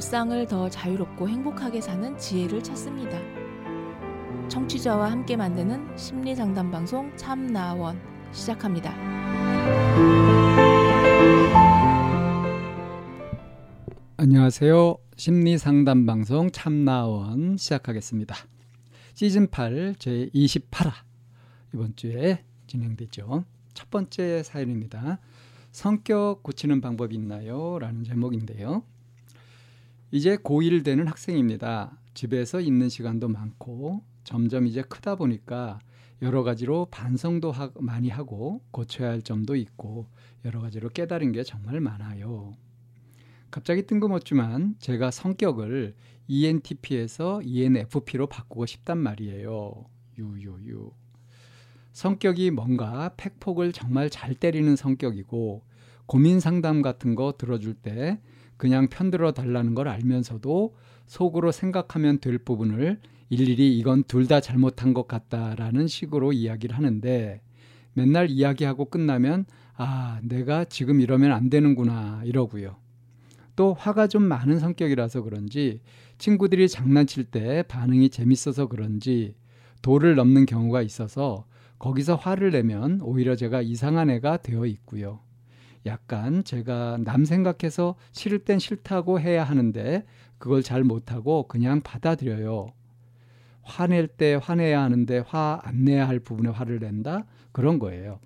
일상을 더 자유롭고 행복하게 사는 지혜를 찾습니다. 청취자와 함께 만드는 심리 상담 방송 참나원 시작합니다. 안녕하세요. 심리 상담 방송 참나원 시작하겠습니다. 시즌 8 제 28화 이번 주에 진행되죠. 첫 번째 사연입니다. 성격 고치는 방법이 있나요? 라는 제목인데요. 이제 고1 되는 학생입니다. 집에서 있는 시간도 많고 점점 이제 크다 보니까 여러 가지로 반성도 하, 많이 하고 고쳐야 할 점도 있고 여러 가지로 깨달은 게 정말 많아요. 갑자기 뜬금없지만 제가 성격을 ENTP에서 ENFP로 바꾸고 싶단 말이에요. 유유유. 성격이 뭔가 팩폭을 정말 잘 때리는 성격이고 고민 상담 같은 거 들어줄 때 그냥 편들어 달라는 걸 알면서도 속으로 생각하면 될 부분을 일일이 이건 둘 다 잘못한 것 같다라는 식으로 이야기를 하는데 맨날 이야기하고 끝나면 아, 내가 지금 이러면 안 되는구나 이러고요. 또 화가 좀 많은 성격이라서 그런지 친구들이 장난칠 때 반응이 재밌어서 그런지 도를 넘는 경우가 있어서 거기서 화를 내면 오히려 제가 이상한 애가 되어 있고요. 약간 제가 남 생각해서 싫을 땐 싫다고 해야 하는데 그걸 잘 못하고 그냥 받아들여요. 화낼 때 화내야 하는데 화 안 내야 할 부분에 화를 낸다? 그런 거예요.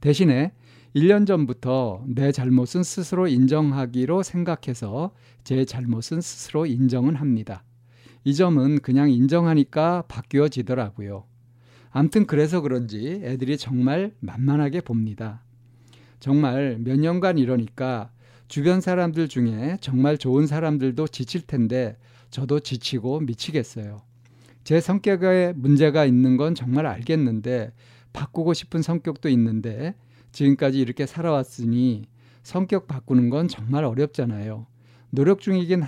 대신에 1년 전부터 내 잘못은 스스로 인정하기로 생각해서 제 잘못은 스스로 인정은 합니다. 이 점은 그냥 인정하니까 바뀌어지더라고요. 암튼 그래서 그런지 애들이 정말 만만하게 봅니다. 정말 몇 년간 이러니까 주변 사람들 중에 정말 좋은 사람들도 지칠 텐데 저도 지치고 미치겠어요. 제 성격에 문제가 있는 건 정말 알겠는데 바꾸고 싶은 성격도 있는데 지금까지 이렇게 살아왔으니 성격 바꾸는 건 정말 어렵잖아요. 노력 중이긴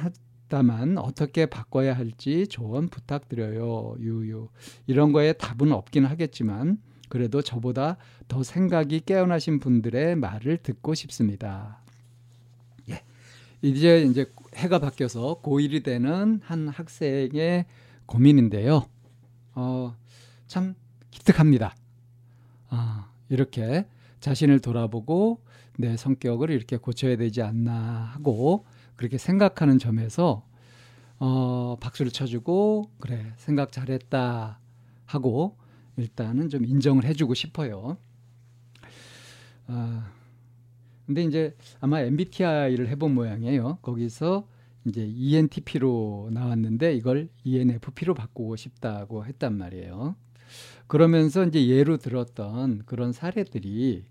다만 어떻게 바꿔야 할지 조언 부탁드려요. 유유. 이런 거에 답은 없긴 하겠지만 그래도 저보다 더 생각이 깨어나신 분들의 말을 듣고 싶습니다. 예. 이제 이제 해가 바뀌어서 고1이 되는 한 학생의 고민인데요. 어, 참 기특합니다. 아, 이렇게 자신을 돌아보고 내 성격을 이렇게 고쳐야 되지 않나 하고 그렇게 생각하는 점에서 어, 박수를 쳐주고 그래 생각 잘했다 하고 일단은 좀 인정을 해주고 싶어요. 아, 근데 이제 아마 MBTI를 해본 모양이에요. 거기서 이제 ENTP로 나왔는데 이걸 ENFP로 바꾸고 싶다고 했단 말이에요. 그러면서 이제 예로 들었던 그런 사례들이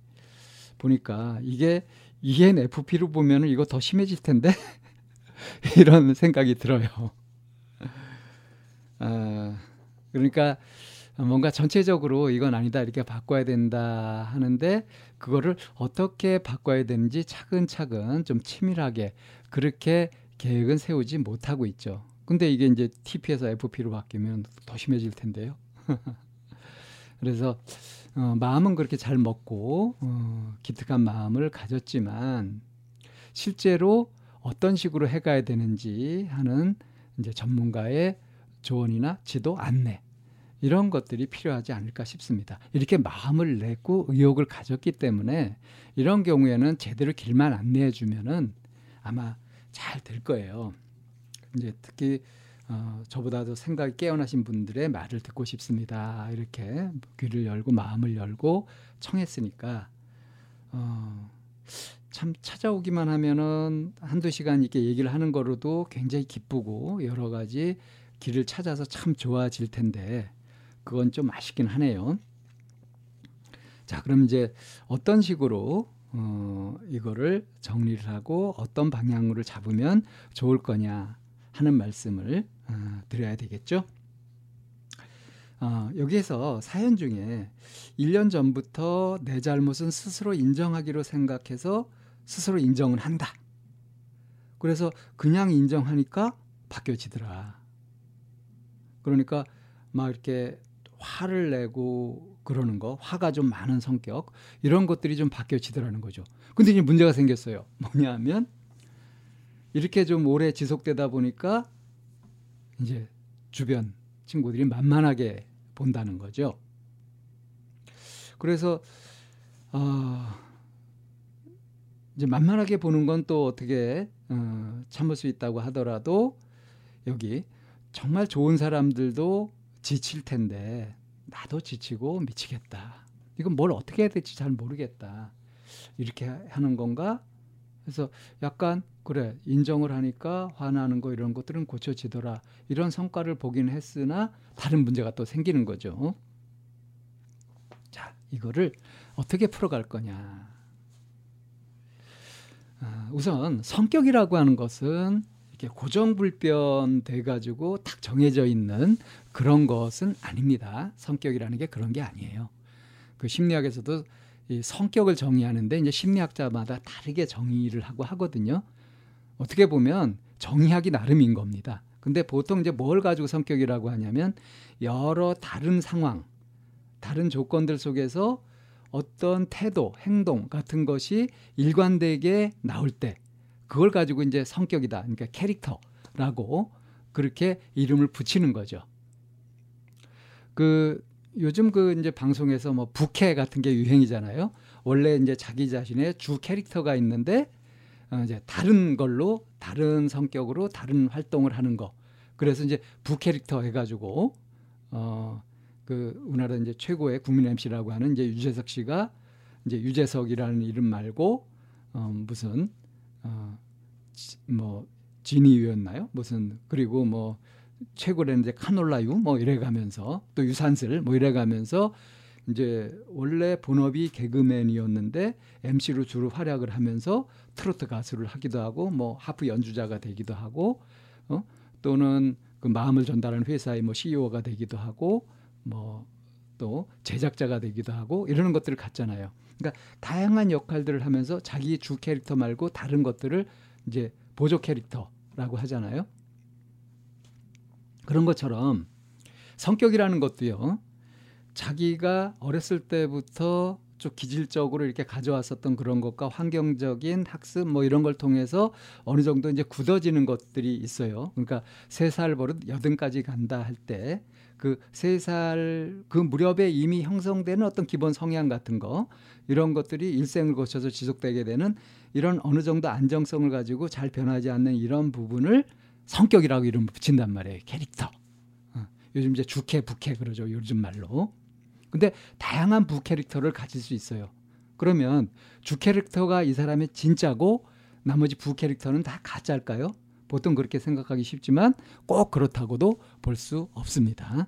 보니까 이게 ENFP로 보면은 이거 더 심해질 텐데 이런 생각이 들어요. 아, 그러니까 뭔가 전체적으로 이건 아니다 이렇게 바꿔야 된다 하는데 그거를 어떻게 바꿔야 되는지 차근차근 좀 치밀하게 그렇게 계획은 세우지 못하고 있죠. 근데 이게 이제 TP에서 FP로 바뀌면 더 심해질 텐데요. 그래서 어, 마음은 그렇게 잘 먹고 어, 기특한 마음을 가졌지만 실제로 어떤 식으로 해가야 되는지 하는 이제 전문가의 조언이나 지도 안내 이런 것들이 필요하지 않을까 싶습니다. 이렇게 마음을 내고 의욕을 가졌기 때문에 이런 경우에는 제대로 길만 안내해 주면은 아마 잘 될 거예요. 이제 특히 어, 저보다도 생각이 깨어나신 분들의 말을 듣고 싶습니다. 이렇게 귀를 열고 마음을 열고 청했으니까 어, 참 찾아오기만 하면은 한두 시간 이렇게 얘기를 하는 거로도 굉장히 기쁘고 여러 가지 길을 찾아서 참 좋아질 텐데 그건 좀 아쉽긴 하네요. 자, 그럼 이제 어떤 식으로 어, 이거를 정리를 하고 어떤 방향으로 잡으면 좋을 거냐 하는 말씀을 어, 드려야 되겠죠. 어, 여기에서 사연 중에 1년 전부터 내 잘못은 스스로 인정하기로 생각해서 스스로 인정을 한다. 그래서 그냥 인정하니까 바뀌어지더라. 그러니까 막 이렇게 화를 내고 그러는 거, 화가 좀 많은 성격 이런 것들이 좀 바뀌어지더라는 거죠. 근데 이제 문제가 생겼어요. 뭐냐면 이렇게 좀 오래 지속되다 보니까 이제 주변 친구들이 만만하게 본다는 거죠. 그래서 어, 이제 만만하게 보는 건 또 어떻게 어, 참을 수 있다고 하더라도 여기 정말 좋은 사람들도 지칠 텐데 나도 지치고 미치겠다. 이건 뭘 어떻게 해야 될지 잘 모르겠다. 이렇게 하는 건가? 그래서 약간 그래 인정을 하니까 화나는 거 이런 것들은 고쳐지더라 이런 성과를 보긴 했으나 다른 문제가 또 생기는 거죠. 자 이거를 어떻게 풀어갈 거냐. 아, 우선 성격이라고 하는 것은 이렇게 고정불변 돼가지고 딱 정해져 있는 그런 것은 아닙니다. 성격이라는 게 그런 게 아니에요. 그 심리학에서도 이 성격을 정의하는데 이제 심리학자마다 다르게 정의를 하고 하거든요. 어떻게 보면 정의하기 나름인 겁니다. 근데 보통 이제 뭘 가지고 성격이라고 하냐면 여러 다른 상황, 다른 조건들 속에서 어떤 태도, 행동 같은 것이 일관되게 나올 때 그걸 가지고 이제 성격이다. 그러니까 캐릭터라고 그렇게 이름을 붙이는 거죠. 그 요즘 그 이제 방송에서 뭐 부캐 같은 게 유행이잖아요. 원래 이제 자기 자신의 주 캐릭터가 있는데 어 이제 다른 걸로 다른 성격으로 다른 활동을 하는 거. 그래서 이제 부캐릭터 해가지고 어그 우리나라 이제 최고의 국민 MC라고 하는 이제 유재석 씨가 이제 유재석이라는 이름 말고 어 무슨 어뭐 지니유였나요? 무슨 그리고 뭐 최고라는 이제 카놀라유 뭐 이래 가면서 또 유산슬 뭐 이래 가면서 이제 원래 본업이 개그맨이었는데 MC로 주로 활약을 하면서 트로트 가수를 하기도 하고 뭐 하프 연주자가 되기도 하고 어 또는 그 마음을 전달하는 회사의 뭐 CEO가 되기도 하고 뭐 또 제작자가 되기도 하고 이러는 것들을 갖잖아요. 그러니까 다양한 역할들을 하면서 자기 주 캐릭터 말고 다른 것들을 이제 보조 캐릭터라고 하잖아요. 그런 것처럼 성격이라는 것도요. 자기가 어렸을 때부터 좀 기질적으로 이렇게 가져왔었던 그런 것과 환경적인 학습 뭐 이런 걸 통해서 어느 정도 이제 굳어지는 것들이 있어요. 그러니까 세 살 버릇 여든까지 간다 할 때 그 세 살 그 무렵에 이미 형성되는 어떤 기본 성향 같은 거 이런 것들이 일생을 거쳐서 지속되게 되는 이런 어느 정도 안정성을 가지고 잘 변하지 않는 이런 부분을 성격이라고 이름을 붙인단 말이에요. 캐릭터. 어, 요즘 이제 주캐, 부캐 그러죠. 요즘 말로. 근데 다양한 부 캐릭터를 가질 수 있어요. 그러면 주 캐릭터가 이 사람의 진짜고 나머지 부 캐릭터는 다 가짜일까요? 보통 그렇게 생각하기 쉽지만 꼭 그렇다고도 볼 수 없습니다.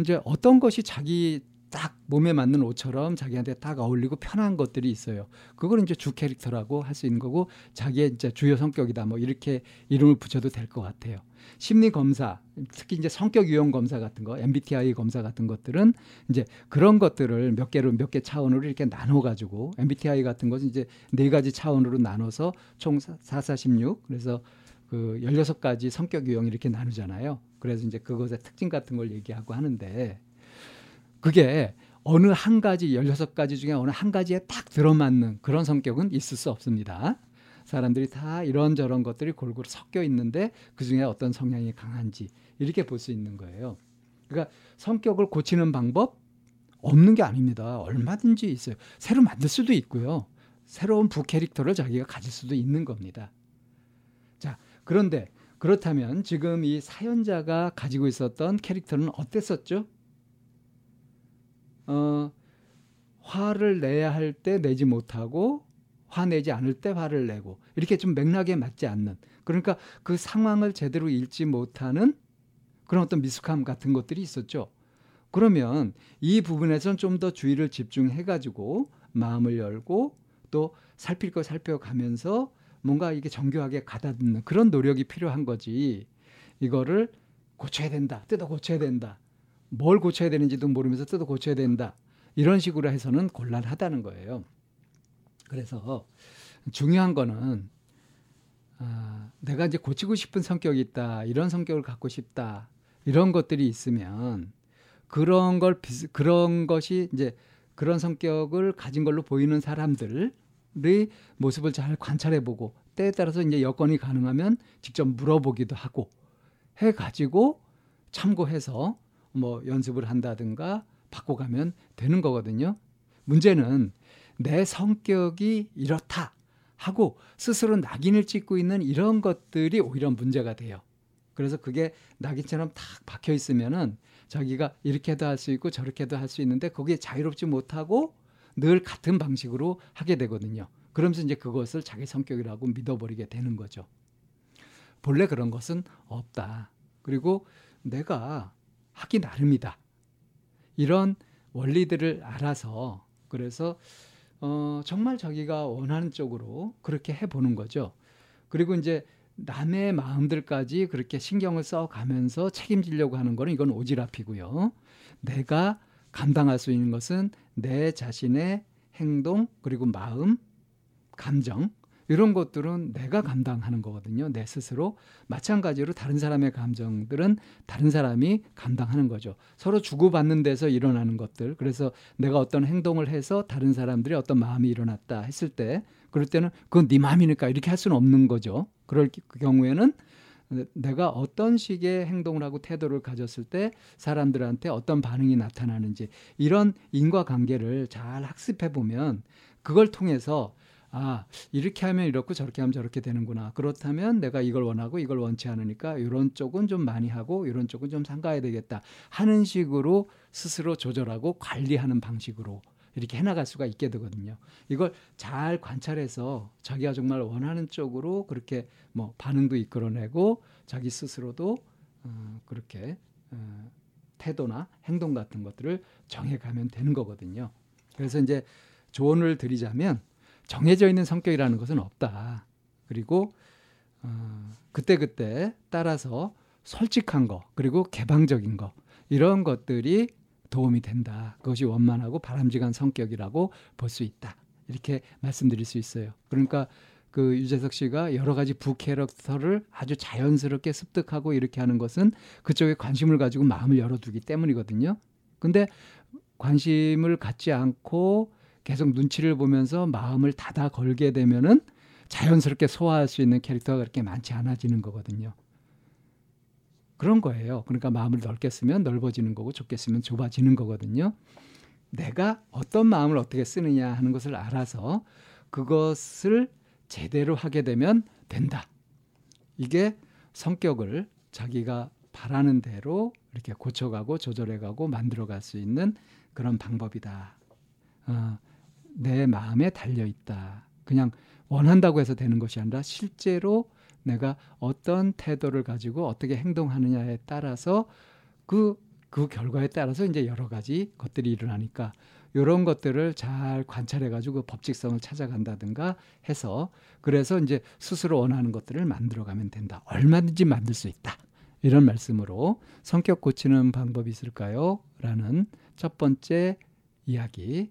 이제 어떤 것이 자기 딱 몸에 맞는 옷처럼 자기한테 딱 어울리고 편한 것들이 있어요. 그걸 이제 주 캐릭터라고 할 수 있는 거고 자기의 이제 주요 성격이다. 뭐 이렇게 이름을 붙여도 될 것 같아요. 심리 검사, 특히 이제 성격 유형 검사 같은 거, MBTI 검사 같은 것들은 이제 그런 것들을 몇 개로 몇 개 차원으로 이렇게 나눠 가지고 MBTI 같은 것은 이제 네 가지 차원으로 나눠서 총 4, 4, 16 그래서 그 16가지 성격 유형 이렇게 나누잖아요. 그래서 이제 그것의 특징 같은 걸 얘기하고 하는데 그게 어느 한 가지 16가지 중에 어느 한 가지에 딱 들어맞는 그런 성격은 있을 수 없습니다. 사람들이 다 이런저런 것들이 골고루 섞여 있는데 그 중에 어떤 성향이 강한지 이렇게 볼 수 있는 거예요. 그러니까 성격을 고치는 방법 없는 게 아닙니다. 얼마든지 있어요. 새로 만들 수도 있고요. 새로운 부캐릭터를 자기가 가질 수도 있는 겁니다. 자, 그런데 그렇다면 지금 이 사연자가 가지고 있었던 캐릭터는 어땠었죠? 어, 화를 내야 할 때 내지 못하고 화내지 않을 때 화를 내고 이렇게 좀 맥락에 맞지 않는 그러니까 그 상황을 제대로 읽지 못하는 그런 어떤 미숙함 같은 것들이 있었죠. 그러면 이 부분에선 좀 더 주의를 집중해 가지고 마음을 열고 또 살필 거 살펴가면서 뭔가 이게 정교하게 가다듬는 그런 노력이 필요한 거지. 이거를 고쳐야 된다. 뜯어 고쳐야 된다. 뭘 고쳐야 되는지도 모르면서 뜯어 고쳐야 된다. 이런 식으로 해서는 곤란하다는 거예요. 그래서 중요한 거는 아, 내가 이제 고치고 싶은 성격이 있다. 이런 성격을 갖고 싶다. 이런 것들이 있으면 그런 걸 그런 것이 이제 그런 성격을 가진 걸로 보이는 사람들의 모습을 잘 관찰해 보고 때에 따라서 이제 여건이 가능하면 직접 물어보기도 하고 해 가지고 참고해서 뭐 연습을 한다든가 바꿔가면 되는 거거든요. 문제는 내 성격이 이렇다 하고 스스로 낙인을 찍고 있는 이런 것들이 오히려 문제가 돼요. 그래서 그게 낙인처럼 탁 박혀 있으면은 자기가 이렇게도 할 수 있고 저렇게도 할 수 있는데 거기에 자유롭지 못하고 늘 같은 방식으로 하게 되거든요. 그러면서 이제 그것을 자기 성격이라고 믿어버리게 되는 거죠. 본래 그런 것은 없다. 그리고 내가 하기 나름이다. 이런 원리들을 알아서 그래서 어, 정말 자기가 원하는 쪽으로 그렇게 해보는 거죠. 그리고 이제 남의 마음들까지 그렇게 신경을 써 가면서 책임지려고 하는 거는 이건 오지랖이고요. 내가 감당할 수 있는 것은 내 자신의 행동 그리고 마음, 감정 이런 것들은 내가 감당하는 거거든요. 내 스스로. 마찬가지로 다른 사람의 감정들은 다른 사람이 감당하는 거죠. 서로 주고받는 데서 일어나는 것들. 그래서 내가 어떤 행동을 해서 다른 사람들이 어떤 마음이 일어났다 했을 때 그럴 때는 그건 네 마음이니까 이렇게 할 수는 없는 거죠. 그럴 경우에는 내가 어떤 식의 행동을 하고 태도를 가졌을 때 사람들한테 어떤 반응이 나타나는지 이런 인과관계를 잘 학습해 보면 그걸 통해서 아 이렇게 하면 이렇고 저렇게 하면 저렇게 되는구나 그렇다면 내가 이걸 원하고 이걸 원치 않으니까 이런 쪽은 좀 많이 하고 이런 쪽은 좀 삼가야 되겠다 하는 식으로 스스로 조절하고 관리하는 방식으로 이렇게 해나갈 수가 있게 되거든요. 이걸 잘 관찰해서 자기가 정말 원하는 쪽으로 그렇게 뭐 반응도 이끌어내고 자기 스스로도 어, 그렇게 어, 태도나 행동 같은 것들을 정해가면 되는 거거든요. 그래서 이제 조언을 드리자면 정해져 있는 성격이라는 것은 없다. 그리고 어, 그때 그때 따라서 솔직한 거 그리고 개방적인 거 이런 것들이 도움이 된다. 그것이 원만하고 바람직한 성격이라고 볼 수 있다. 이렇게 말씀드릴 수 있어요. 그러니까 그 유재석 씨가 여러 가지 부캐릭터를 아주 자연스럽게 습득하고 이렇게 하는 것은 그쪽에 관심을 가지고 마음을 열어두기 때문이거든요. 근데 관심을 갖지 않고 계속 눈치를 보면서 마음을 닫아 걸게 되면은 자연스럽게 소화할 수 있는 캐릭터가 그렇게 많지 않아지는 거거든요. 그런 거예요. 그러니까 마음을 넓게 쓰면 넓어지는 거고 좁게 쓰면 좁아지는 거거든요. 내가 어떤 마음을 어떻게 쓰느냐 하는 것을 알아서 그것을 제대로 하게 되면 된다. 이게 성격을 자기가 바라는 대로 이렇게 고쳐가고 조절해가고 만들어갈 수 있는 그런 방법이다. 어, 내 마음에 달려 있다. 그냥 원한다고 해서 되는 것이 아니라 실제로 내가 어떤 태도를 가지고 어떻게 행동하느냐에 따라서 그, 그 결과에 따라서 이제 여러 가지 것들이 일어나니까 이런 것들을 잘 관찰해 가지고 법칙성을 찾아간다든가 해서 그래서 이제 스스로 원하는 것들을 만들어 가면 된다. 얼마든지 만들 수 있다. 이런 말씀으로 성격 고치는 방법이 있을까요? 라는 첫 번째 이야기